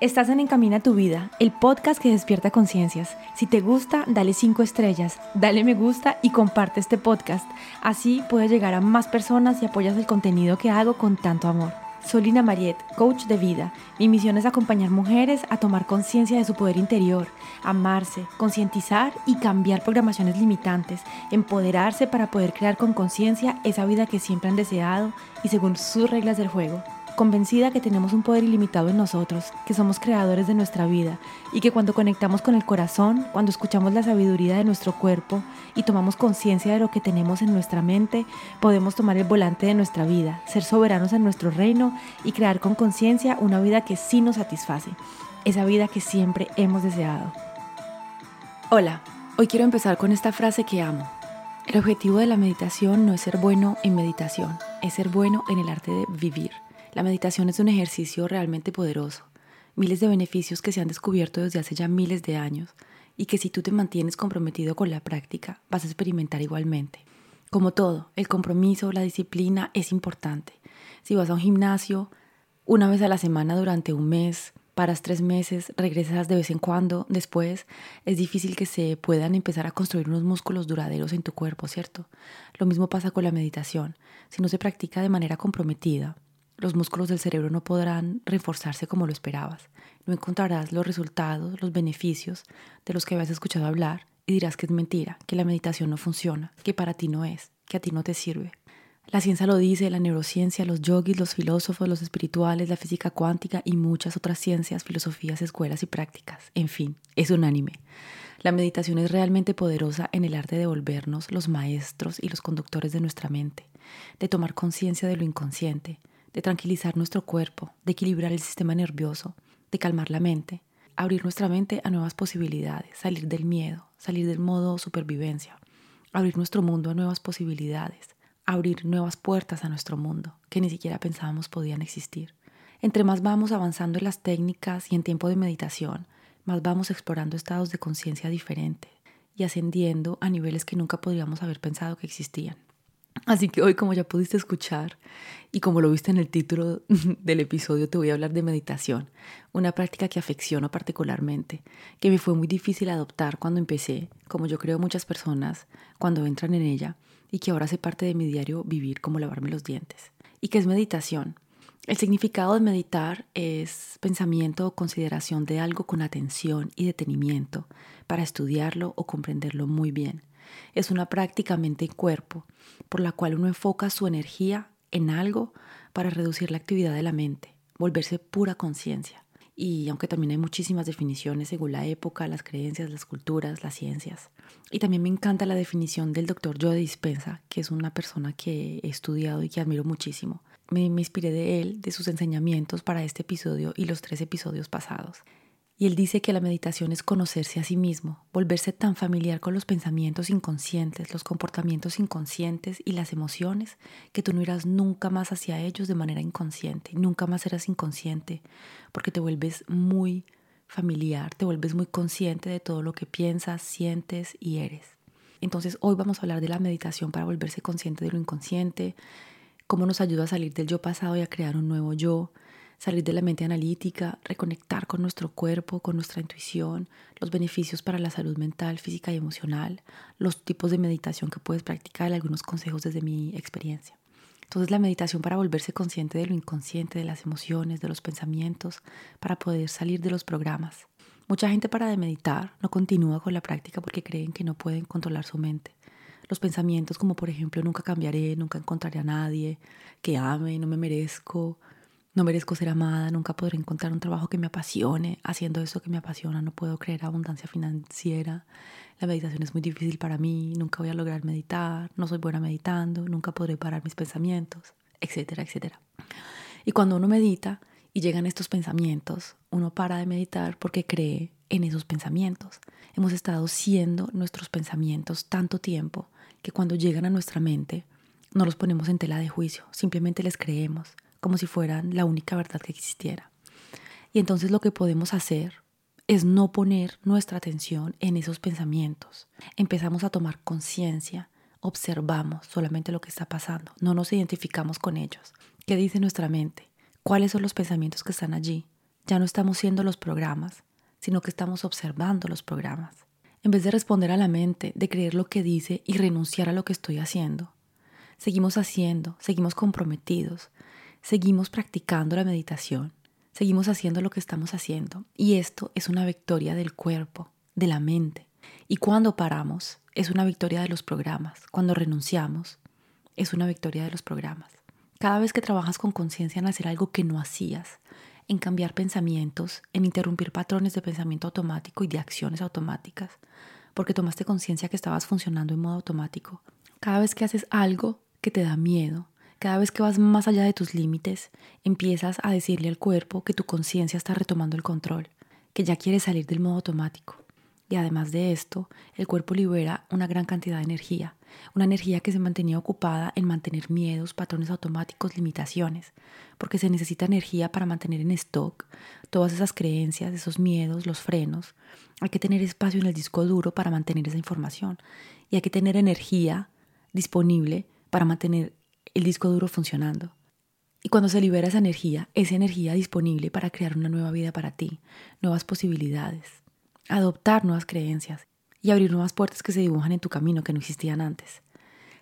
Estás en Encamina tu vida, el podcast que despierta conciencias. Si te gusta, dale 5 estrellas, dale me gusta y comparte este podcast. Así puedes llegar a más personas y apoyas el contenido que hago con tanto amor. Soy Lina Mariet, coach de vida. Mi misión es acompañar mujeres a tomar conciencia de su poder interior, amarse, concientizar y cambiar programaciones limitantes, empoderarse para poder crear con conciencia esa vida que siempre han deseado y según sus reglas del juego convencida que tenemos un poder ilimitado en nosotros, que somos creadores de nuestra vida y que cuando conectamos con el corazón, cuando escuchamos la sabiduría de nuestro cuerpo y tomamos conciencia de lo que tenemos en nuestra mente, podemos tomar el volante de nuestra vida, ser soberanos en nuestro reino y crear con conciencia una vida que sí nos satisface, esa vida que siempre hemos deseado. Hola, hoy quiero empezar con esta frase que amo. El objetivo de la meditación no es ser bueno en meditación, es ser bueno en el arte de vivir. La meditación es un ejercicio realmente poderoso, miles de beneficios que se han descubierto desde hace ya miles de años y que si tú te mantienes comprometido con la práctica vas a experimentar igualmente. Como todo, el compromiso, la disciplina es importante. Si vas a un gimnasio una vez a la semana durante un mes, paras tres meses, regresas de vez en cuando, después es difícil que se puedan empezar a construir unos músculos duraderos en tu cuerpo, ¿cierto? Lo mismo pasa con la meditación. Si no se practica de manera comprometida, los músculos del cerebro no podrán reforzarse como lo esperabas. No encontrarás los resultados, los beneficios de los que habías escuchado hablar y dirás que es mentira, que la meditación no funciona, que para ti no es, que a ti no te sirve. La ciencia lo dice, la neurociencia, los yogis, los filósofos, los espirituales, la física cuántica y muchas otras ciencias, filosofías, escuelas y prácticas. En fin, es unánime. La meditación es realmente poderosa en el arte de volvernos los maestros y los conductores de nuestra mente, de tomar conciencia de lo inconsciente, de tranquilizar nuestro cuerpo, de equilibrar el sistema nervioso, de calmar la mente, abrir nuestra mente a nuevas posibilidades, salir del miedo, salir del modo supervivencia, abrir nuestro mundo a nuevas posibilidades, abrir nuevas puertas a nuestro mundo que ni siquiera pensábamos podían existir. Entre más vamos avanzando en las técnicas y en tiempo de meditación, más vamos explorando estados de conciencia diferentes y ascendiendo a niveles que nunca podríamos haber pensado que existían. Así que hoy, como ya pudiste escuchar y como lo viste en el título del episodio, te voy a hablar de meditación, una práctica que afecciono particularmente, que me fue muy difícil adoptar cuando empecé, como yo creo muchas personas cuando entran en ella, y que ahora hace parte de mi diario vivir como lavarme los dientes. ¿Y qué es meditación? El significado de meditar es pensamiento o consideración de algo con atención y detenimiento para estudiarlo o comprenderlo muy bien es una práctica mente cuerpo, por la cual uno enfoca su energía en algo para reducir la actividad de la mente, volverse pura conciencia. Y aunque también hay muchísimas definiciones según la época, las creencias, las culturas, las ciencias. Y también me encanta la definición del doctor Joe Dispensa, que es una persona que he estudiado y que admiro muchísimo. Me inspiré de él, de sus enseñamientos para este episodio y los tres episodios pasados. Y él dice que la meditación es conocerse a sí mismo, volverse tan familiar con los pensamientos inconscientes, los comportamientos inconscientes y las emociones que tú no irás nunca más hacia ellos de manera inconsciente, nunca más serás inconsciente, porque te vuelves muy familiar, te vuelves muy consciente de todo lo que piensas, sientes y eres. Entonces hoy vamos a hablar de la meditación para volverse consciente de lo inconsciente, cómo nos ayuda a salir del yo pasado y a crear un nuevo yo, salir de la mente analítica, reconectar con nuestro cuerpo, con nuestra intuición, los beneficios para la salud mental, física y emocional, los tipos de meditación que puedes practicar, algunos consejos desde mi experiencia. Entonces la meditación para volverse consciente de lo inconsciente, de las emociones, de los pensamientos, para poder salir de los programas. Mucha gente para de meditar no continúa con la práctica porque creen que no pueden controlar su mente. Los pensamientos como por ejemplo nunca cambiaré, nunca encontraré a nadie, que ame, no me merezco, no merezco ser amada, nunca podré encontrar un trabajo que me apasione. Haciendo eso que me apasiona no puedo creer abundancia financiera. La meditación es muy difícil para mí, nunca voy a lograr meditar, no soy buena meditando, nunca podré parar mis pensamientos, etcétera, etcétera. Y cuando uno medita y llegan estos pensamientos, uno para de meditar porque cree en esos pensamientos. Hemos estado siendo nuestros pensamientos tanto tiempo que cuando llegan a nuestra mente no los ponemos en tela de juicio, simplemente les creemos como si fueran la única verdad que existiera. Y entonces lo que podemos hacer es no poner nuestra atención en esos pensamientos. Empezamos a tomar conciencia, observamos solamente lo que está pasando, no nos identificamos con ellos. ¿Qué dice nuestra mente? ¿Cuáles son los pensamientos que están allí? ya no estamos siendo los programas, sino que estamos observando los programas. En vez de responder a la mente, de creer lo que dice y renunciar a lo que estoy haciendo, seguimos haciendo, seguimos comprometidos, seguimos practicando la meditación, seguimos haciendo lo que estamos haciendo. Y esto es una victoria del cuerpo, de la mente. Y cuando paramos, es una victoria de los programas. Cuando renunciamos, es una victoria de los programas. Cada vez que trabajas con conciencia en hacer algo que no hacías, en cambiar pensamientos, en interrumpir patrones de pensamiento automático y de acciones automáticas, porque tomaste conciencia que estabas funcionando en modo automático. Cada vez que haces algo que te da miedo, cada vez que vas más allá de tus límites, empiezas a decirle al cuerpo que tu conciencia está retomando el control, que ya quieres salir del modo automático. Y además de esto, el cuerpo libera una gran cantidad de energía, una energía que se mantenía ocupada en mantener miedos, patrones automáticos, limitaciones, porque se necesita energía para mantener en stock todas esas creencias, esos miedos, los frenos. Hay que tener espacio en el disco duro para mantener esa información y hay que tener energía disponible para mantener el disco duro funcionando. Y cuando se libera esa energía, esa energía disponible para crear una nueva vida para ti, nuevas posibilidades, adoptar nuevas creencias y abrir nuevas puertas que se dibujan en tu camino que no existían antes.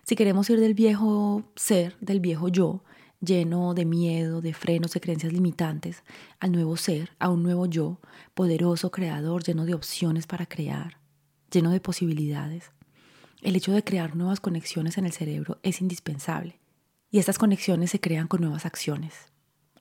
Si queremos ir del viejo ser, del viejo yo, lleno de miedo, de frenos, de creencias limitantes, al nuevo ser, a un nuevo yo, poderoso, creador, lleno de opciones para crear, lleno de posibilidades, el hecho de crear nuevas conexiones en el cerebro es indispensable. Y estas conexiones se crean con nuevas acciones.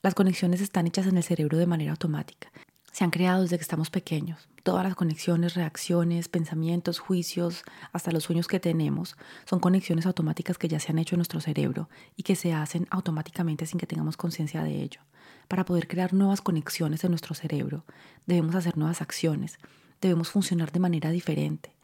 Las conexiones están hechas en el cerebro de manera automática. Se han creado desde que estamos pequeños. Todas las conexiones, reacciones, pensamientos, juicios, hasta los sueños que tenemos, son conexiones automáticas que ya se han hecho en nuestro cerebro y que se hacen automáticamente sin que tengamos conciencia de ello. Para poder crear nuevas conexiones en nuestro cerebro, debemos hacer nuevas acciones, debemos funcionar de manera diferente,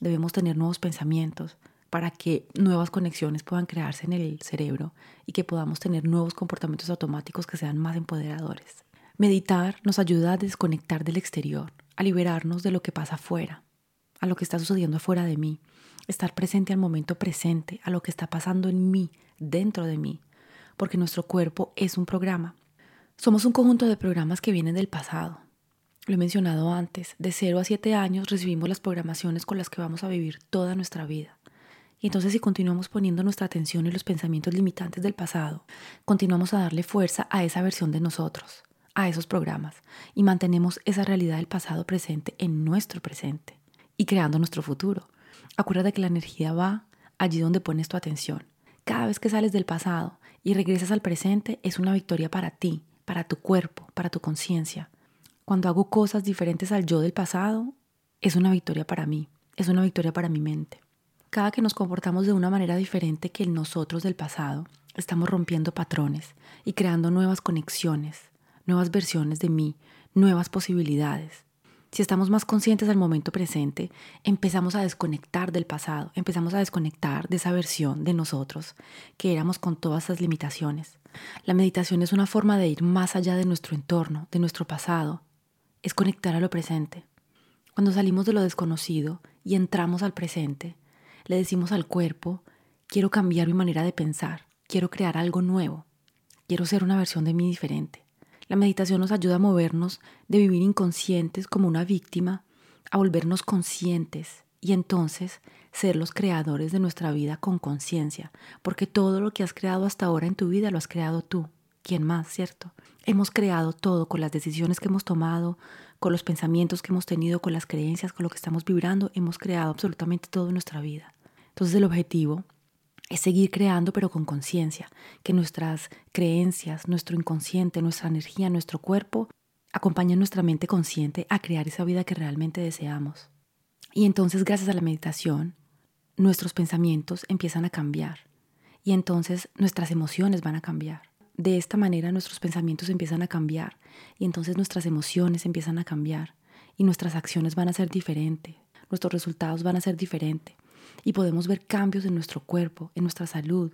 debemos tener nuevos pensamientos, para que nuevas conexiones puedan crearse en el cerebro y que podamos tener nuevos comportamientos automáticos que sean más empoderadores. Meditar nos ayuda a desconectar del exterior, a liberarnos de lo que pasa afuera, a lo que está sucediendo afuera de mí, estar presente al momento presente, a lo que está pasando en mí, dentro de mí, porque nuestro cuerpo es un programa. Somos un conjunto de programas que vienen del pasado. Lo he mencionado antes, de 0 a 7 años recibimos las programaciones con las que vamos a vivir toda nuestra vida. Y entonces si continuamos poniendo nuestra atención en los pensamientos limitantes del pasado, continuamos a darle fuerza a esa versión de nosotros, a esos programas, y mantenemos esa realidad del pasado presente en nuestro presente y creando nuestro futuro. Acuérdate que la energía va allí donde pones tu atención. Cada vez que sales del pasado y regresas al presente es una victoria para ti, para tu cuerpo, para tu conciencia. Cuando hago cosas diferentes al yo del pasado, es una victoria para mí, es una victoria para mi mente. Cada que nos comportamos de una manera diferente que el nosotros del pasado, estamos rompiendo patrones y creando nuevas conexiones, nuevas versiones de mí, nuevas posibilidades. Si estamos más conscientes del momento presente, empezamos a desconectar del pasado, empezamos a desconectar de esa versión de nosotros que éramos con todas esas limitaciones. La meditación es una forma de ir más allá de nuestro entorno, de nuestro pasado, es conectar a lo presente. Cuando salimos de lo desconocido y entramos al presente, le decimos al cuerpo, quiero cambiar mi manera de pensar, quiero crear algo nuevo, quiero ser una versión de mí diferente. La meditación nos ayuda a movernos de vivir inconscientes como una víctima a volvernos conscientes y entonces ser los creadores de nuestra vida con conciencia, porque todo lo que has creado hasta ahora en tu vida lo has creado tú. ¿Quién más, cierto? Hemos creado todo con las decisiones que hemos tomado, con los pensamientos que hemos tenido, con las creencias, con lo que estamos vibrando, hemos creado absolutamente todo en nuestra vida. Entonces el objetivo es seguir creando pero con conciencia, que nuestras creencias, nuestro inconsciente, nuestra energía, nuestro cuerpo acompañen nuestra mente consciente a crear esa vida que realmente deseamos. Y entonces gracias a la meditación, nuestros pensamientos empiezan a cambiar. Y entonces nuestras emociones van a cambiar. De esta manera nuestros pensamientos empiezan a cambiar. Y entonces nuestras emociones empiezan a cambiar. Y nuestras acciones van a ser diferentes, nuestros resultados van a ser diferentes y podemos ver cambios en nuestro cuerpo, en nuestra salud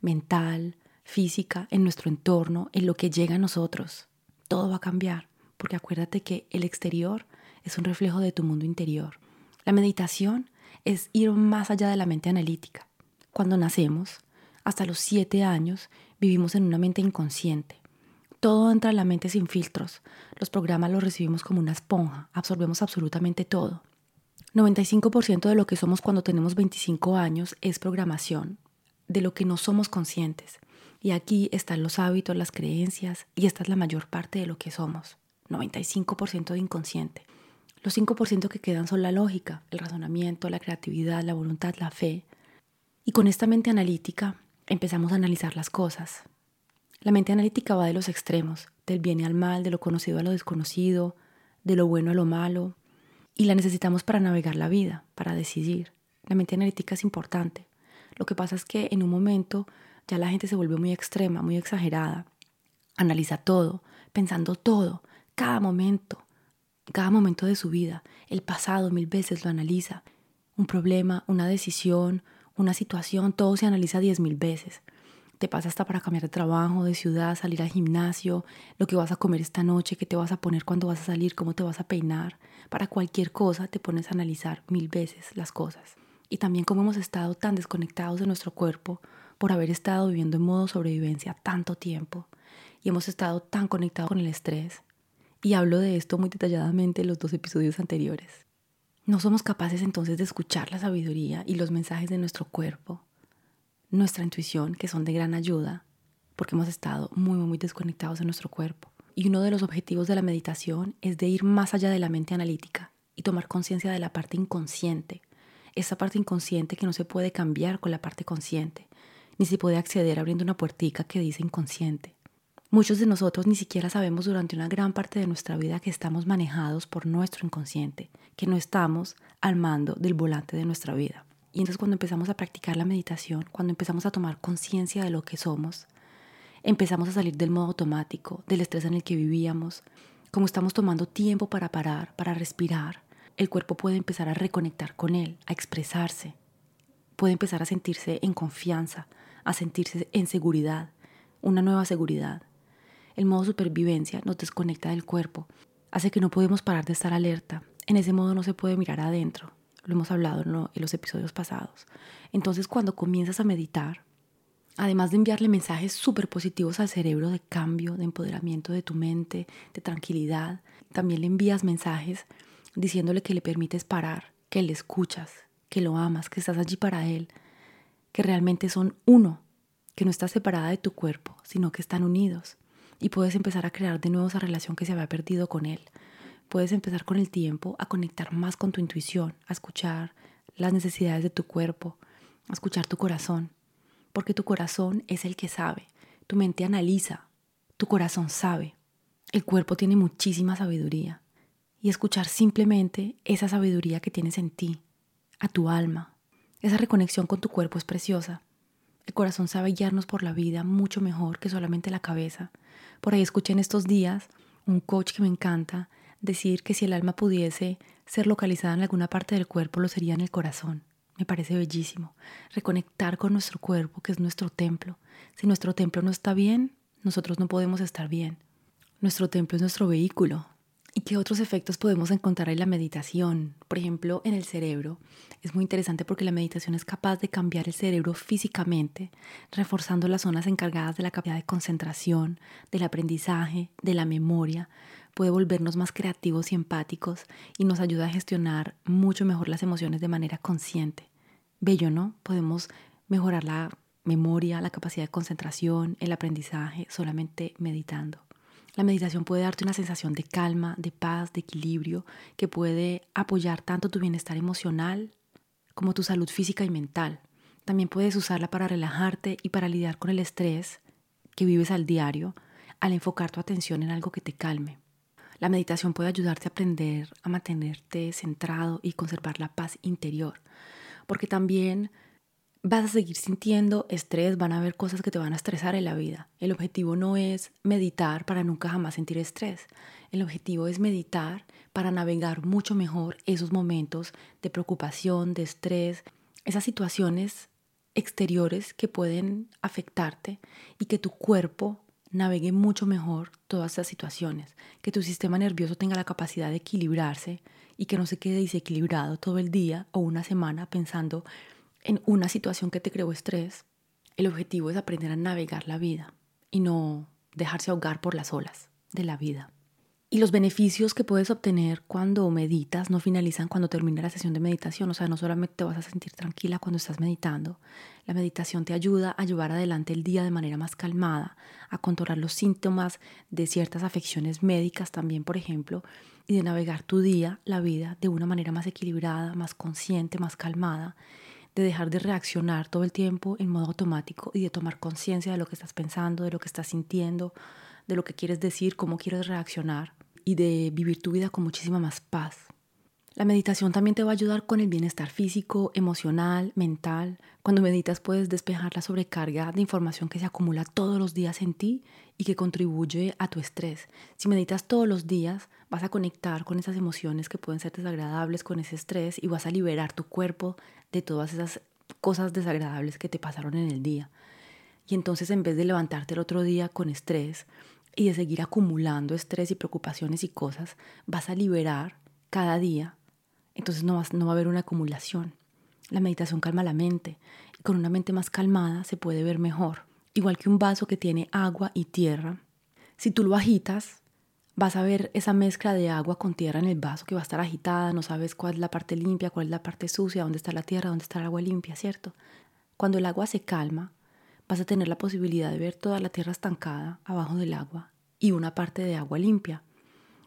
mental, física, en nuestro entorno, en lo que llega a nosotros. Todo va a cambiar, porque acuérdate que el exterior es un reflejo de tu mundo interior. La meditación es ir más allá de la mente analítica. Cuando nacemos, hasta los siete años, vivimos en una mente inconsciente. Todo entra en la mente sin filtros. Los programas los recibimos como una esponja, absorbemos absolutamente todo. 95% de lo que somos cuando tenemos 25 años es programación, de lo que no somos conscientes. Y aquí están los hábitos, las creencias, y esta es la mayor parte de lo que somos. 95% de inconsciente. Los 5% que quedan son la lógica, el razonamiento, la creatividad, la voluntad, la fe. Y con esta mente analítica empezamos a analizar las cosas. La mente analítica va de los extremos, del bien y al mal, de lo conocido a lo desconocido, de lo bueno a lo malo, y la necesitamos para navegar la vida, para decidir. La mente analítica es importante. Lo que pasa es que en un momento ya la gente se vuelve muy extrema, muy exagerada. Analiza todo, pensando todo, cada momento, cada momento de su vida. El pasado mil veces lo analiza. Un problema, una decisión, una situación, todo se analiza diez mil veces. Te pasa hasta para cambiar de trabajo, de ciudad, salir al gimnasio, lo que vas a comer esta noche, qué te vas a poner cuando vas a salir, cómo te vas a peinar. Para cualquier cosa te pones a analizar mil veces las cosas. Y también cómo hemos estado tan desconectados de nuestro cuerpo por haber estado viviendo en modo sobrevivencia tanto tiempo. Y hemos estado tan conectados con el estrés. Y hablo de esto muy detalladamente en los dos episodios anteriores. No somos capaces entonces de escuchar la sabiduría y los mensajes de nuestro cuerpo, nuestra intuición, que son de gran ayuda, porque hemos estado muy, muy desconectados de nuestro cuerpo. Y uno de los objetivos de la meditación es de ir más allá de la mente analítica y tomar conciencia de la parte inconsciente, esa parte inconsciente que no se puede cambiar con la parte consciente, ni se puede acceder abriendo una puertica que dice inconsciente. Muchos de nosotros ni siquiera sabemos durante una gran parte de nuestra vida que estamos manejados por nuestro inconsciente, que no estamos al mando del volante de nuestra vida. Y entonces cuando empezamos a practicar la meditación, cuando empezamos a tomar conciencia de lo que somos, empezamos a salir del modo automático, del estrés en el que vivíamos, como estamos tomando tiempo para parar, para respirar, el cuerpo puede empezar a reconectar con él, a expresarse, puede empezar a sentirse en confianza, a sentirse en seguridad, una nueva seguridad. El modo supervivencia nos desconecta del cuerpo, hace que no podemos parar de estar alerta. En ese modo no se puede mirar adentro, lo hemos hablado en los episodios pasados. Entonces cuando comienzas a meditar, además de enviarle mensajes súper positivos al cerebro de cambio, de empoderamiento de tu mente, de tranquilidad, también le envías mensajes diciéndole que le permites parar, que le escuchas, que lo amas, que estás allí para él, que realmente son uno, que no estás separada de tu cuerpo, sino que están unidos. Y puedes empezar a crear de nuevo esa relación que se había perdido con él. Puedes empezar con el tiempo a conectar más con tu intuición, a escuchar las necesidades de tu cuerpo, a escuchar tu corazón, porque tu corazón es el que sabe, tu mente analiza, tu corazón sabe, el cuerpo tiene muchísima sabiduría y escuchar simplemente esa sabiduría que tienes en ti, a tu alma. Esa reconexión con tu cuerpo es preciosa. El corazón sabe guiarnos por la vida mucho mejor que solamente la cabeza. Por ahí escuché en estos días un coach que me encanta decir que si el alma pudiese ser localizada en alguna parte del cuerpo, lo sería en el corazón. Me parece bellísimo. Reconectar con nuestro cuerpo, que es nuestro templo. Si nuestro templo no está bien, nosotros no podemos estar bien. Nuestro templo es nuestro vehículo. ¿Y qué otros efectos podemos encontrar en la meditación? Por ejemplo, en el cerebro. Es muy interesante porque la meditación es capaz de cambiar el cerebro físicamente, reforzando las zonas encargadas de la capacidad de concentración, del aprendizaje, de la memoria. Puede volvernos más creativos y empáticos y nos ayuda a gestionar mucho mejor las emociones de manera consciente bello, ¿no? Podemos mejorar la memoria, la capacidad de concentración, el aprendizaje solamente meditando. La meditación puede darte una sensación de calma, de paz, de equilibrio, que puede apoyar tanto tu bienestar emocional como tu salud física y mental. También puedes usarla para relajarte y para lidiar con el estrés que vives al diario al enfocar tu atención en algo que te calme. La meditación puede ayudarte a aprender a mantenerte centrado y conservar la paz interior porque también vas a seguir sintiendo estrés, van a haber cosas que te van a estresar en la vida. El objetivo no es meditar para nunca jamás sentir estrés. El objetivo es meditar para navegar mucho mejor esos momentos de preocupación, de estrés, esas situaciones exteriores que pueden afectarte y que tu cuerpo navegue mucho mejor todas esas situaciones, que tu sistema nervioso tenga la capacidad de equilibrarse y que no se quede desequilibrado todo el día o una semana pensando en una situación que te creó estrés. El objetivo es aprender a navegar la vida y no dejarse ahogar por las olas de la vida. Y los beneficios que puedes obtener cuando meditas no finalizan cuando termina la sesión de meditación. O sea, no solamente te vas a sentir tranquila cuando estás meditando. La meditación te ayuda a llevar adelante el día de manera más calmada, a controlar los síntomas de ciertas afecciones médicas también, por ejemplo, y de navegar tu día, la vida, de una manera más equilibrada, más consciente, más calmada, de dejar de reaccionar todo el tiempo en modo automático y de tomar conciencia de lo que estás pensando, de lo que estás sintiendo, de lo que quieres decir, cómo quieres reaccionar y de vivir tu vida con muchísima más paz. La meditación también te va a ayudar con el bienestar físico, emocional, mental. Cuando meditas puedes despejar la sobrecarga de información que se acumula todos los días en ti y que contribuye a tu estrés. Si meditas todos los días, vas a conectar con esas emociones que pueden ser desagradables, con ese estrés y vas a liberar tu cuerpo de todas esas cosas desagradables que te pasaron en el día. Y entonces en vez de levantarte el otro día con estrés, y de seguir acumulando estrés y preocupaciones y cosas, vas a liberar cada día. Entonces no, vas, no va a haber una acumulación. La meditación calma la mente y con una mente más calmada se puede ver mejor. Igual que un vaso que tiene agua y tierra. Si tú lo agitas, vas a ver esa mezcla de agua con tierra en el vaso que va a estar agitada, no sabes cuál es la parte limpia, cuál es la parte sucia, dónde está la tierra, dónde está el agua limpia, ¿cierto? Cuando el agua se calma, vas a tener la posibilidad de ver toda la tierra estancada abajo del agua y una parte de agua limpia.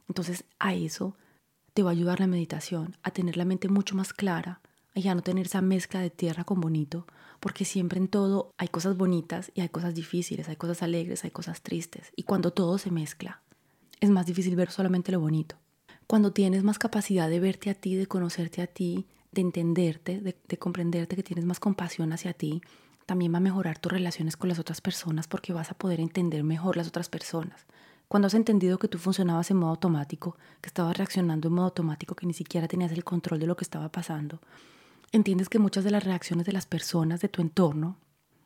Entonces a eso te va a ayudar la meditación, a tener la mente mucho más clara, a ya no tener esa mezcla de tierra con bonito, porque siempre en todo hay cosas bonitas y hay cosas difíciles, hay cosas alegres, hay cosas tristes, y cuando todo se mezcla, es más difícil ver solamente lo bonito. Cuando tienes más capacidad de verte a ti, de conocerte a ti, de entenderte, de, de comprenderte, que tienes más compasión hacia ti, también va a mejorar tus relaciones con las otras personas porque vas a poder entender mejor las otras personas. Cuando has entendido que tú funcionabas en modo automático, que estabas reaccionando en modo automático, que ni siquiera tenías el control de lo que estaba pasando, entiendes que muchas de las reacciones de las personas de tu entorno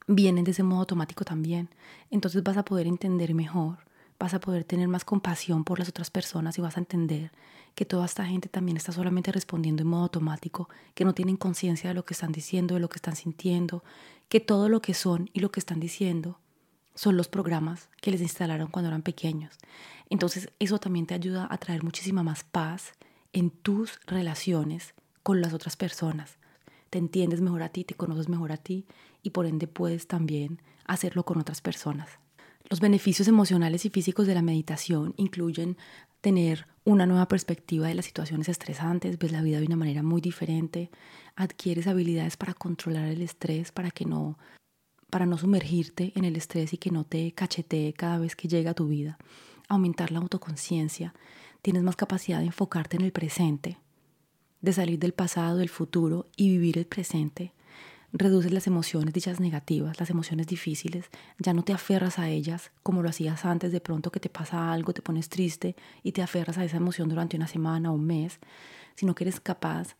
vienen de ese modo automático también. Entonces vas a poder entender mejor vas a poder tener más compasión por las otras personas y vas a entender que toda esta gente también está solamente respondiendo en modo automático, que no tienen conciencia de lo que están diciendo, de lo que están sintiendo, que todo lo que son y lo que están diciendo son los programas que les instalaron cuando eran pequeños. Entonces eso también te ayuda a traer muchísima más paz en tus relaciones con las otras personas. Te entiendes mejor a ti, te conoces mejor a ti y por ende puedes también hacerlo con otras personas. Los beneficios emocionales y físicos de la meditación incluyen tener una nueva perspectiva de las situaciones estresantes, ves la vida de una manera muy diferente, adquieres habilidades para controlar el estrés, para que no para no sumergirte en el estrés y que no te cachetee cada vez que llega a tu vida, aumentar la autoconciencia, tienes más capacidad de enfocarte en el presente, de salir del pasado, del futuro y vivir el presente reduces las emociones dichas negativas, las emociones difíciles, ya no te aferras a ellas como lo hacías antes, de pronto que te pasa algo, te pones triste y te aferras a esa emoción durante una semana o un mes, sino que eres capaz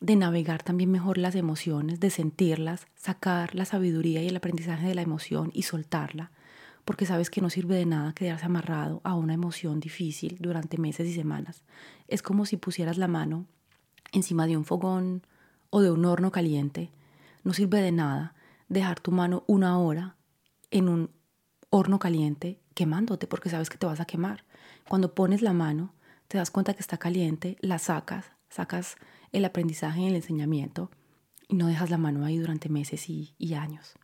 de navegar también mejor las emociones, de sentirlas, sacar la sabiduría y el aprendizaje de la emoción y soltarla, porque sabes que no sirve de nada quedarse amarrado a una emoción difícil durante meses y semanas. Es como si pusieras la mano encima de un fogón o de un horno caliente no sirve de nada dejar tu mano una hora en un horno caliente quemándote porque sabes que te vas a quemar. Cuando pones la mano, te das cuenta que está caliente, la sacas, sacas el aprendizaje y el enseñamiento y no dejas la mano ahí durante meses y, y años.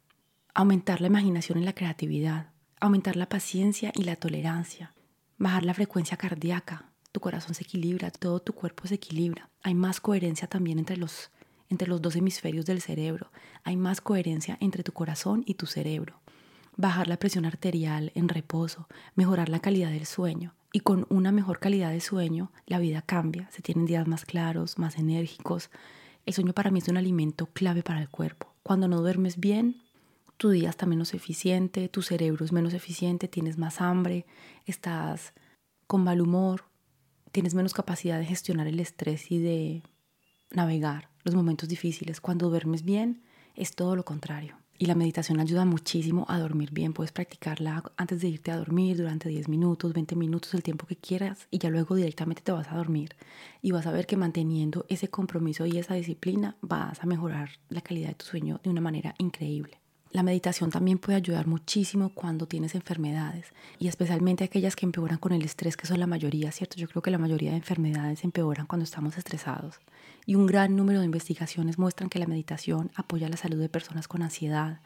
Aumentar la imaginación y la creatividad, aumentar la paciencia y la tolerancia, bajar la frecuencia cardíaca, tu corazón se equilibra, todo tu cuerpo se equilibra. Hay más coherencia también entre los entre los dos hemisferios del cerebro. Hay más coherencia entre tu corazón y tu cerebro. Bajar la presión arterial en reposo, mejorar la calidad del sueño. Y con una mejor calidad de sueño, la vida cambia. Se tienen días más claros, más enérgicos. El sueño para mí es un alimento clave para el cuerpo. Cuando no duermes bien, tu día está menos eficiente, tu cerebro es menos eficiente, tienes más hambre, estás con mal humor, tienes menos capacidad de gestionar el estrés y de navegar los momentos difíciles. Cuando duermes bien, es todo lo contrario. Y la meditación ayuda muchísimo a dormir bien. Puedes practicarla antes de irte a dormir durante 10 minutos, 20 minutos, el tiempo que quieras y ya luego directamente te vas a dormir. Y vas a ver que manteniendo ese compromiso y esa disciplina vas a mejorar la calidad de tu sueño de una manera increíble. La meditación también puede ayudar muchísimo cuando tienes enfermedades y especialmente aquellas que empeoran con el estrés, que son la mayoría, ¿cierto? Yo creo que la mayoría de enfermedades empeoran cuando estamos estresados. Y un gran número de investigaciones muestran que la meditación apoya la salud de personas con ansiedad,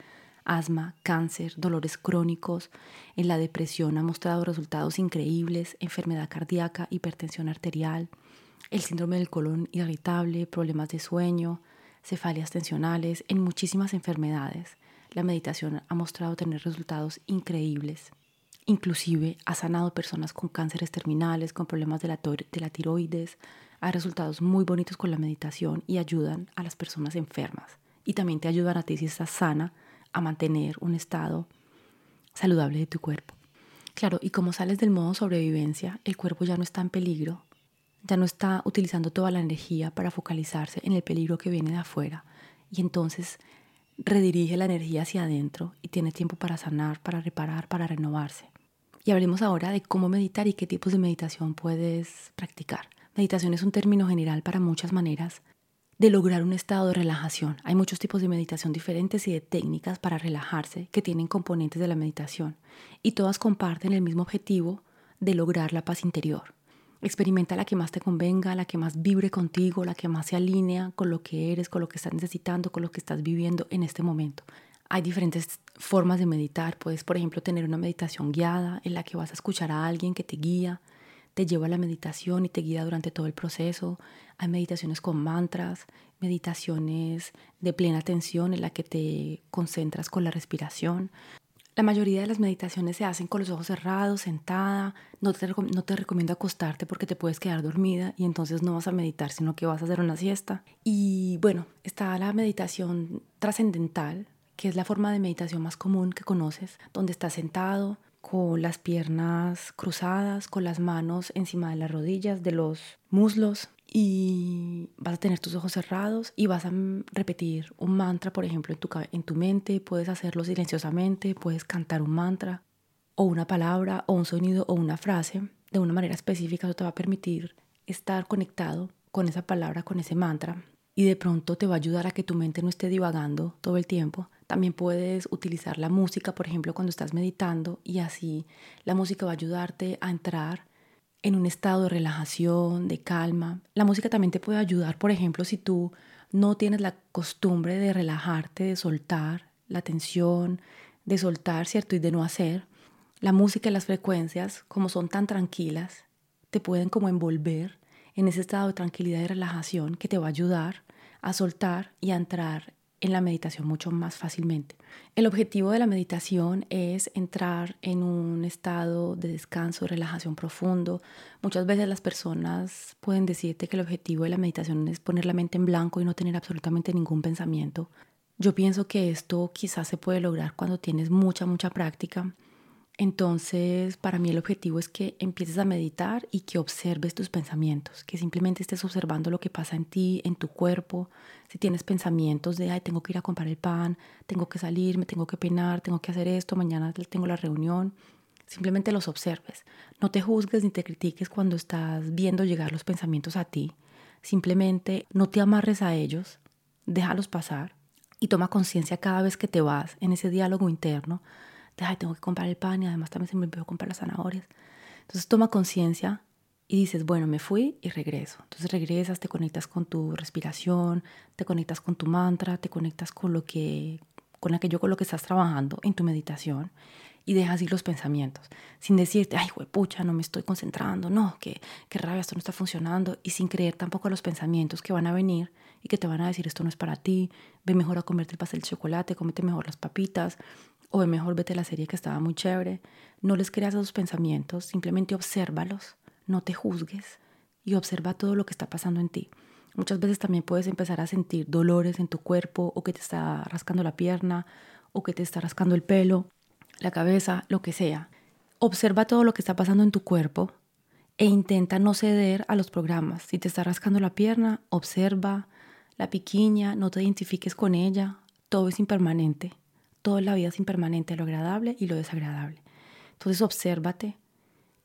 asma, cáncer, dolores crónicos. En la depresión ha mostrado resultados increíbles, enfermedad cardíaca, hipertensión arterial, el síndrome del colon irritable, problemas de sueño, cefalias tensionales, en muchísimas enfermedades la meditación ha mostrado tener resultados increíbles. Inclusive ha sanado personas con cánceres terminales, con problemas de la, de la tiroides. Hay resultados muy bonitos con la meditación y ayudan a las personas enfermas. Y también te ayudan a ti si estás sana a mantener un estado saludable de tu cuerpo. Claro, y como sales del modo sobrevivencia, el cuerpo ya no está en peligro, ya no está utilizando toda la energía para focalizarse en el peligro que viene de afuera. Y entonces redirige la energía hacia adentro y tiene tiempo para sanar, para reparar, para renovarse. Y hablemos ahora de cómo meditar y qué tipos de meditación puedes practicar. Meditación es un término general para muchas maneras de lograr un estado de relajación. Hay muchos tipos de meditación diferentes y de técnicas para relajarse que tienen componentes de la meditación y todas comparten el mismo objetivo de lograr la paz interior. Experimenta la que más te convenga, la que más vibre contigo, la que más se alinea con lo que eres, con lo que estás necesitando, con lo que estás viviendo en este momento. Hay diferentes formas de meditar. Puedes, por ejemplo, tener una meditación guiada en la que vas a escuchar a alguien que te guía, te lleva a la meditación y te guía durante todo el proceso. Hay meditaciones con mantras, meditaciones de plena atención en la que te concentras con la respiración. La mayoría de las meditaciones se hacen con los ojos cerrados, sentada. No te, no te recomiendo acostarte porque te puedes quedar dormida y entonces no vas a meditar, sino que vas a hacer una siesta. Y bueno, está la meditación trascendental, que es la forma de meditación más común que conoces, donde estás sentado con las piernas cruzadas, con las manos encima de las rodillas, de los muslos, y vas a tener tus ojos cerrados y vas a repetir un mantra, por ejemplo, en tu, en tu mente, puedes hacerlo silenciosamente, puedes cantar un mantra o una palabra o un sonido o una frase de una manera específica, eso te va a permitir estar conectado con esa palabra, con ese mantra y de pronto te va a ayudar a que tu mente no esté divagando todo el tiempo. También puedes utilizar la música, por ejemplo, cuando estás meditando y así la música va a ayudarte a entrar en un estado de relajación, de calma. La música también te puede ayudar, por ejemplo, si tú no tienes la costumbre de relajarte, de soltar la tensión, de soltar, ¿cierto? Y de no hacer. La música y las frecuencias, como son tan tranquilas, te pueden como envolver en ese estado de tranquilidad y relajación que te va a ayudar a soltar y a entrar en la meditación mucho más fácilmente. El objetivo de la meditación es entrar en un estado de descanso, de relajación profundo. Muchas veces las personas pueden decirte que el objetivo de la meditación es poner la mente en blanco y no tener absolutamente ningún pensamiento. Yo pienso que esto quizás se puede lograr cuando tienes mucha, mucha práctica entonces, para mí el objetivo es que empieces a meditar y que observes tus pensamientos, que simplemente estés observando lo que pasa en ti, en tu cuerpo. Si tienes pensamientos de, ay, tengo que ir a comprar el pan, tengo que salir, me tengo que peinar, tengo que hacer esto, mañana tengo la reunión, simplemente los observes. No te juzgues ni te critiques cuando estás viendo llegar los pensamientos a ti. Simplemente no te amarres a ellos, déjalos pasar y toma conciencia cada vez que te vas en ese diálogo interno ay, tengo que comprar el pan y además también se me olvidó comprar las zanahorias. Entonces toma conciencia y dices, bueno, me fui y regreso. Entonces regresas, te conectas con tu respiración, te conectas con tu mantra, te conectas con lo que con aquello con lo que estás trabajando en tu meditación y dejas ir los pensamientos, sin decirte, ay, pucha, no me estoy concentrando, no, que qué rabia, esto no está funcionando, y sin creer tampoco a los pensamientos que van a venir y que te van a decir, esto no es para ti, ve mejor a comerte el pastel de chocolate, cómete mejor las papitas, o mejor vete la serie que estaba muy chévere. No les creas esos pensamientos, simplemente obsérvalos, no te juzgues y observa todo lo que está pasando en ti. Muchas veces también puedes empezar a sentir dolores en tu cuerpo o que te está rascando la pierna o que te está rascando el pelo, la cabeza, lo que sea. Observa todo lo que está pasando en tu cuerpo e intenta no ceder a los programas. Si te está rascando la pierna, observa la piquiña, no te identifiques con ella, todo es impermanente. Toda la vida es impermanente, lo agradable y lo desagradable. Entonces obsérvate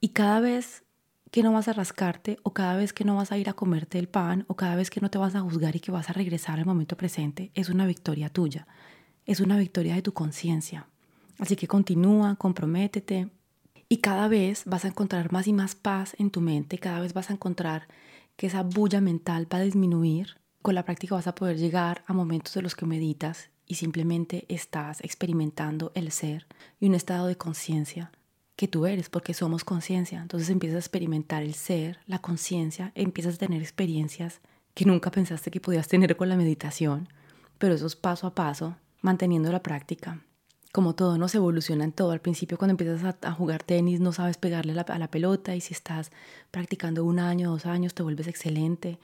y cada vez que no vas a rascarte o cada vez que no vas a ir a comerte el pan o cada vez que no te vas a juzgar y que vas a regresar al momento presente, es una victoria tuya. es una victoria de tu conciencia. Así que continúa, comprométete y cada vez vas a encontrar más y más paz en tu mente, cada vez vas a encontrar que esa bulla mental va a disminuir. Con la práctica vas a poder llegar a momentos de los que meditas y simplemente estás experimentando el ser y un estado de conciencia que tú eres, porque somos conciencia. Entonces empiezas a experimentar el ser, la conciencia, empiezas a tener experiencias que nunca pensaste que podías tener con la meditación, pero eso es paso a paso, manteniendo la práctica. Como todo, no se evoluciona en todo. Al principio, cuando empiezas a, jugar tenis, no sabes pegarle a la pelota y si estás practicando un año, dos años, te vuelves excelente.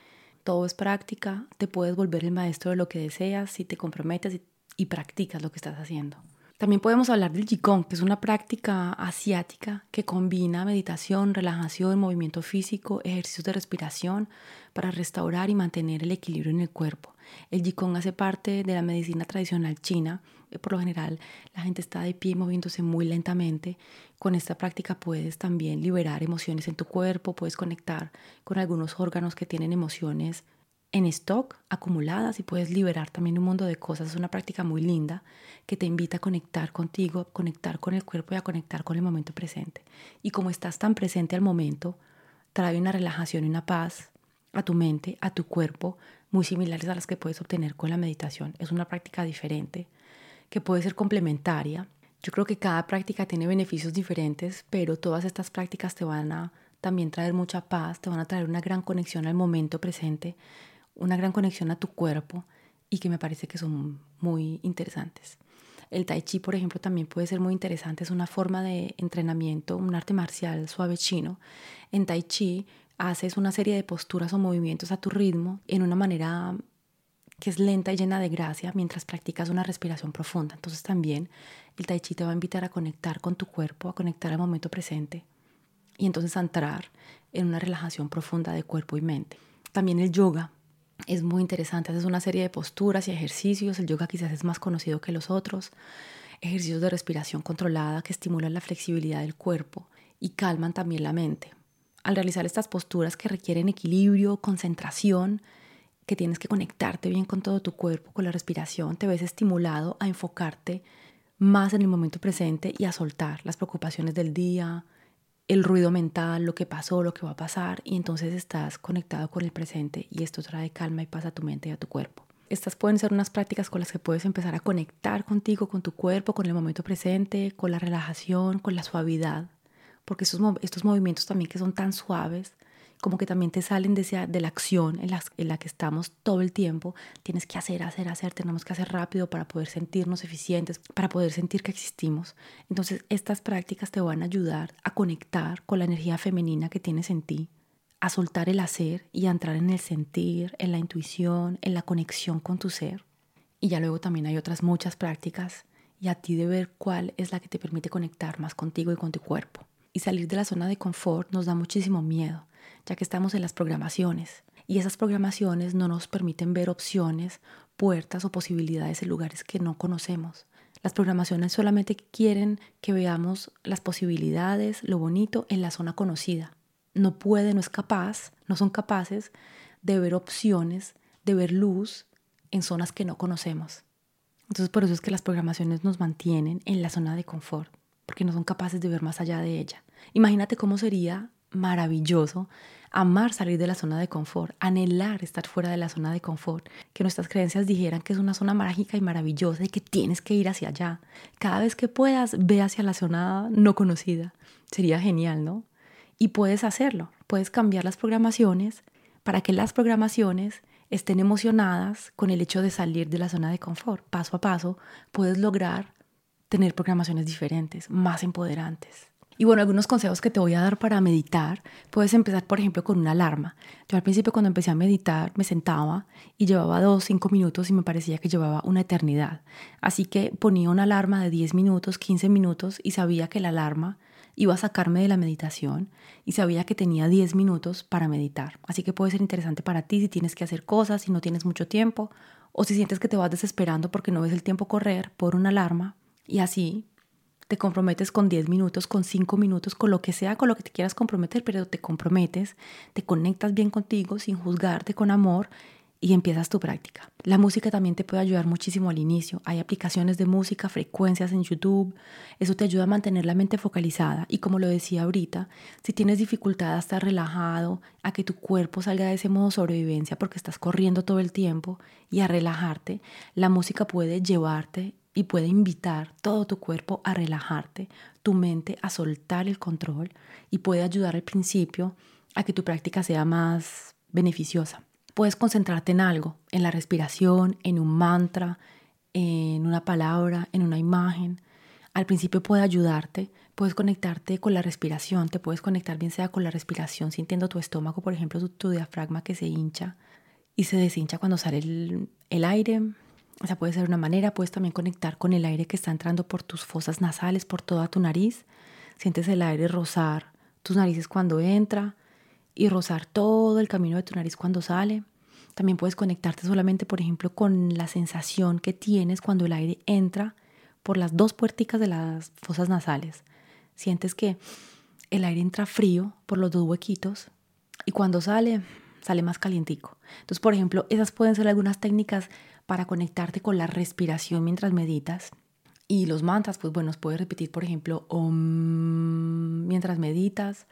Todo es práctica, te puedes volver el maestro de lo que deseas si te comprometes y practicas lo que estás haciendo. También podemos hablar del Qigong, que es una práctica asiática que combina meditación, relajación, movimiento físico, ejercicios de respiración para restaurar y mantener el equilibrio en el cuerpo. El Qigong hace parte de la medicina tradicional china. Eh, por lo general, la gente está de pie moviéndose muy lentamente. Con esta práctica puedes también liberar emociones en tu cuerpo, puedes conectar con algunos órganos que tienen emociones en stock acumuladas y puedes liberar también un mundo de cosas. Es una práctica muy linda que te invita a conectar contigo, a conectar con el cuerpo y a conectar con el momento presente. Y como estás tan presente al momento, trae una relajación y una paz a tu mente, a tu cuerpo, muy similares a las que puedes obtener con la meditación. Es una práctica diferente que puede ser complementaria. Yo creo que cada práctica tiene beneficios diferentes, pero todas estas prácticas te van a también traer mucha paz, te van a traer una gran conexión al momento presente una gran conexión a tu cuerpo y que me parece que son muy interesantes. El tai chi, por ejemplo, también puede ser muy interesante. Es una forma de entrenamiento, un arte marcial suave chino. En tai chi haces una serie de posturas o movimientos a tu ritmo en una manera que es lenta y llena de gracia mientras practicas una respiración profunda. Entonces también el tai chi te va a invitar a conectar con tu cuerpo, a conectar al momento presente y entonces a entrar en una relajación profunda de cuerpo y mente. También el yoga es muy interesante, haces una serie de posturas y ejercicios, el yoga quizás es más conocido que los otros, ejercicios de respiración controlada que estimulan la flexibilidad del cuerpo y calman también la mente. Al realizar estas posturas que requieren equilibrio, concentración, que tienes que conectarte bien con todo tu cuerpo, con la respiración, te ves estimulado a enfocarte más en el momento presente y a soltar las preocupaciones del día, el ruido mental, lo que pasó, lo que va a pasar, y entonces estás conectado con el presente y esto trae calma y paz a tu mente y a tu cuerpo. Estas pueden ser unas prácticas con las que puedes empezar a conectar contigo, con tu cuerpo, con el momento presente, con la relajación, con la suavidad, porque estos, estos movimientos también que son tan suaves como que también te salen de, de la acción en la, en la, que estamos todo el tiempo. Tienes que hacer, hacer, hacer, tenemos que hacer rápido para poder sentirnos eficientes, para poder sentir que existimos. Entonces estas prácticas te van a ayudar a conectar con la energía femenina que tienes en ti, a soltar el hacer y a entrar en el sentir, en la intuición, en la conexión con tu ser. Y ya luego también hay otras muchas prácticas y a ti de ver cuál es la que te permite conectar más contigo y con tu cuerpo. Y salir de la zona de confort nos da muchísimo miedo ya que estamos en las programaciones. Y esas programaciones no nos permiten ver opciones, puertas o posibilidades en lugares que no conocemos. Las programaciones solamente quieren que veamos las posibilidades, lo bonito en la zona conocida. No puede, no es capaz, no son capaces de ver opciones, de ver luz en zonas que no conocemos. Entonces por eso es que las programaciones nos mantienen en la zona de confort, porque no son capaces de ver más allá de ella. Imagínate cómo sería maravilloso amar salir de la zona de confort, anhelar estar fuera de la zona de confort, que nuestras creencias dijeran que es una zona mágica y maravillosa y que tienes que ir hacia allá. Cada vez que puedas, ve hacia la zona no conocida. Sería genial, ¿no? Y puedes hacerlo, puedes cambiar las programaciones para que las programaciones estén emocionadas con el hecho de salir de la zona de confort. Paso a paso puedes lograr tener programaciones diferentes, más empoderantes. Y bueno, algunos consejos que te voy a dar para meditar. Puedes empezar, por ejemplo, con una alarma. Yo al principio cuando empecé a meditar me sentaba y llevaba dos, cinco minutos y me parecía que llevaba una eternidad. Así que ponía una alarma de 10 minutos, 15 minutos y sabía que la alarma iba a sacarme de la meditación y sabía que tenía 10 minutos para meditar. Así que puede ser interesante para ti si tienes que hacer cosas, si no tienes mucho tiempo o si sientes que te vas desesperando porque no ves el tiempo correr, por una alarma y así te comprometes con 10 minutos, con 5 minutos, con lo que sea, con lo que te quieras comprometer, pero te comprometes, te conectas bien contigo sin juzgarte con amor y empiezas tu práctica. La música también te puede ayudar muchísimo al inicio. Hay aplicaciones de música, frecuencias en YouTube. Eso te ayuda a mantener la mente focalizada. Y como lo decía ahorita, si tienes dificultad a estar relajado, a que tu cuerpo salga de ese modo sobrevivencia porque estás corriendo todo el tiempo y a relajarte, la música puede llevarte y puede invitar todo tu cuerpo a relajarte, tu mente a soltar el control y puede ayudar al principio a que tu práctica sea más beneficiosa. Puedes concentrarte en algo, en la respiración, en un mantra, en una palabra, en una imagen. Al principio puede ayudarte, puedes conectarte con la respiración, te puedes conectar bien sea con la respiración, sintiendo tu estómago, por ejemplo, tu, diafragma que se hincha y se deshincha cuando sale el, el aire, o sea, puede ser una manera, puedes también conectar con el aire que está entrando por tus fosas nasales, por toda tu nariz. Sientes el aire rozar tus narices cuando entra y rozar todo el camino de tu nariz cuando sale. También puedes conectarte solamente, por ejemplo, con la sensación que tienes cuando el aire entra por las dos puerticas de las fosas nasales. Sientes que el aire entra frío por los dos huequitos y cuando sale, sale más calientico. Entonces, por ejemplo, esas pueden ser algunas técnicas para conectarte con la respiración mientras meditas. Y los mantras, pues bueno, puedes repetir, por ejemplo, om mientras meditas.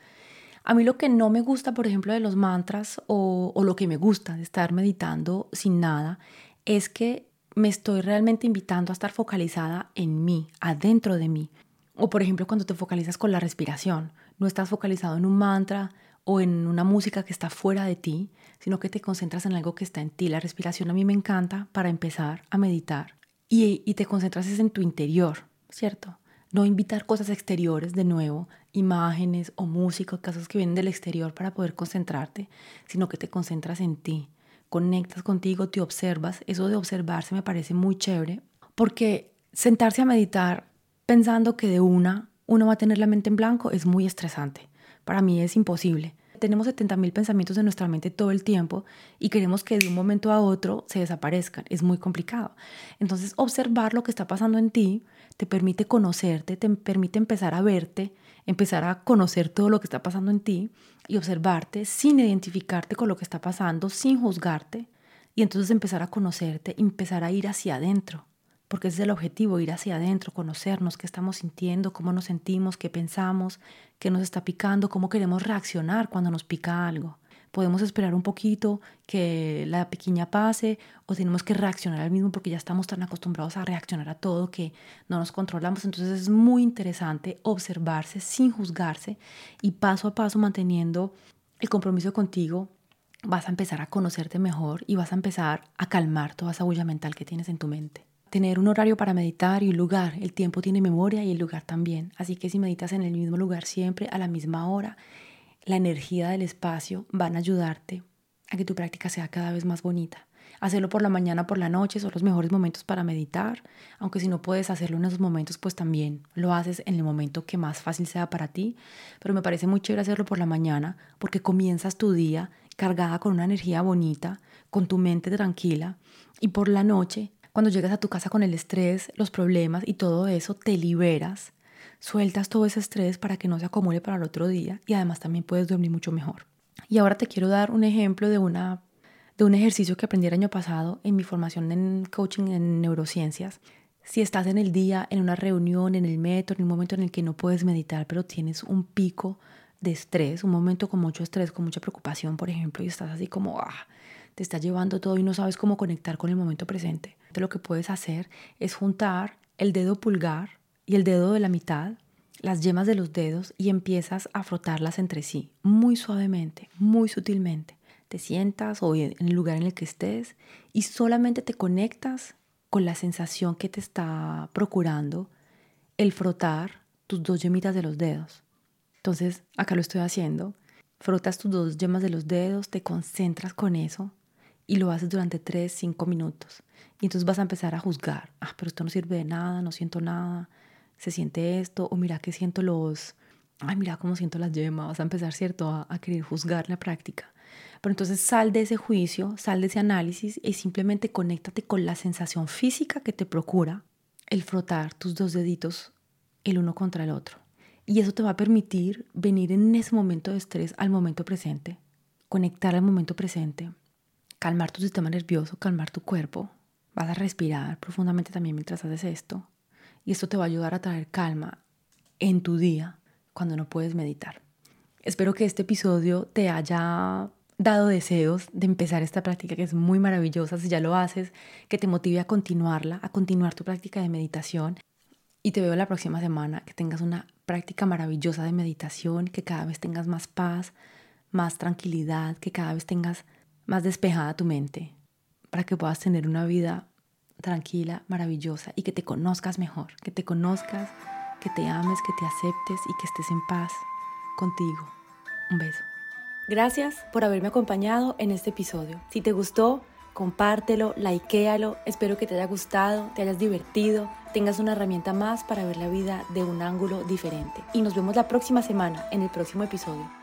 A mí lo que no me gusta, por ejemplo, de los mantras o, o lo que me gusta de estar meditando sin nada, es que me estoy realmente invitando a estar focalizada en mí, adentro de mí. O por ejemplo, cuando te focalizas con la respiración, no estás focalizado en un mantra o en una música que está fuera de ti, sino que te concentras en algo que está en ti. La respiración a mí me encanta para empezar a meditar y, y te concentras en tu interior, ¿cierto? No invitar cosas exteriores de nuevo, imágenes o música, casos que vienen del exterior para poder concentrarte, sino que te concentras en ti, conectas contigo, te observas. Eso de observarse me parece muy chévere, porque sentarse a meditar pensando que de una uno va a tener la mente en blanco es muy estresante. Para mí es imposible. Tenemos 70.000 pensamientos en nuestra mente todo el tiempo y queremos que de un momento a otro se desaparezcan. Es muy complicado. Entonces, observar lo que está pasando en ti te permite conocerte, te permite empezar a verte, empezar a conocer todo lo que está pasando en ti y observarte sin identificarte con lo que está pasando, sin juzgarte y entonces empezar a conocerte, empezar a ir hacia adentro porque ese es el objetivo, ir hacia adentro, conocernos, qué estamos sintiendo, cómo nos sentimos, qué pensamos, qué nos está picando, cómo queremos reaccionar cuando nos pica algo. Podemos esperar un poquito que la pequeña pase o tenemos que reaccionar al mismo porque ya estamos tan acostumbrados a reaccionar a todo que no nos controlamos. Entonces es muy interesante observarse sin juzgarse y paso a paso manteniendo el compromiso contigo vas a empezar a conocerte mejor y vas a empezar a calmar toda esa bulla mental que tienes en tu mente tener un horario para meditar y un lugar. El tiempo tiene memoria y el lugar también. Así que si meditas en el mismo lugar siempre, a la misma hora, la energía del espacio van a ayudarte a que tu práctica sea cada vez más bonita. Hacerlo por la mañana, por la noche son los mejores momentos para meditar, aunque si no puedes hacerlo en esos momentos, pues también lo haces en el momento que más fácil sea para ti. Pero me parece muy chévere hacerlo por la mañana porque comienzas tu día cargada con una energía bonita, con tu mente tranquila y por la noche cuando llegas a tu casa con el estrés, los problemas y todo eso, te liberas, sueltas todo ese estrés para que no se acumule para el otro día y además también puedes dormir mucho mejor. Y ahora te quiero dar un ejemplo de, una, de un ejercicio que aprendí el año pasado en mi formación en coaching en neurociencias. Si estás en el día, en una reunión, en el metro, en un momento en el que no puedes meditar, pero tienes un pico de estrés, un momento con mucho estrés, con mucha preocupación, por ejemplo, y estás así como, ah, te está llevando todo y no sabes cómo conectar con el momento presente. Lo que puedes hacer es juntar el dedo pulgar y el dedo de la mitad, las yemas de los dedos y empiezas a frotarlas entre sí, muy suavemente, muy sutilmente. Te sientas o en el lugar en el que estés y solamente te conectas con la sensación que te está procurando el frotar tus dos yemitas de los dedos. Entonces, acá lo estoy haciendo. Frotas tus dos yemas de los dedos, te concentras con eso y lo haces durante 3, 5 minutos. Y entonces vas a empezar a juzgar, ah, pero esto no sirve de nada, no siento nada, se siente esto, o mira que siento los, ay, mira cómo siento las yemas, vas a empezar, ¿cierto?, a, a querer juzgar la práctica. Pero entonces sal de ese juicio, sal de ese análisis y simplemente conéctate con la sensación física que te procura el frotar tus dos deditos el uno contra el otro. Y eso te va a permitir venir en ese momento de estrés al momento presente, conectar al momento presente calmar tu sistema nervioso, calmar tu cuerpo. Vas a respirar profundamente también mientras haces esto. Y esto te va a ayudar a traer calma en tu día cuando no puedes meditar. Espero que este episodio te haya dado deseos de empezar esta práctica que es muy maravillosa. Si ya lo haces, que te motive a continuarla, a continuar tu práctica de meditación. Y te veo la próxima semana, que tengas una práctica maravillosa de meditación, que cada vez tengas más paz, más tranquilidad, que cada vez tengas más despejada tu mente, para que puedas tener una vida tranquila, maravillosa y que te conozcas mejor, que te conozcas, que te ames, que te aceptes y que estés en paz contigo. Un beso. Gracias por haberme acompañado en este episodio. Si te gustó, compártelo, likealo. Espero que te haya gustado, te hayas divertido, tengas una herramienta más para ver la vida de un ángulo diferente. Y nos vemos la próxima semana en el próximo episodio.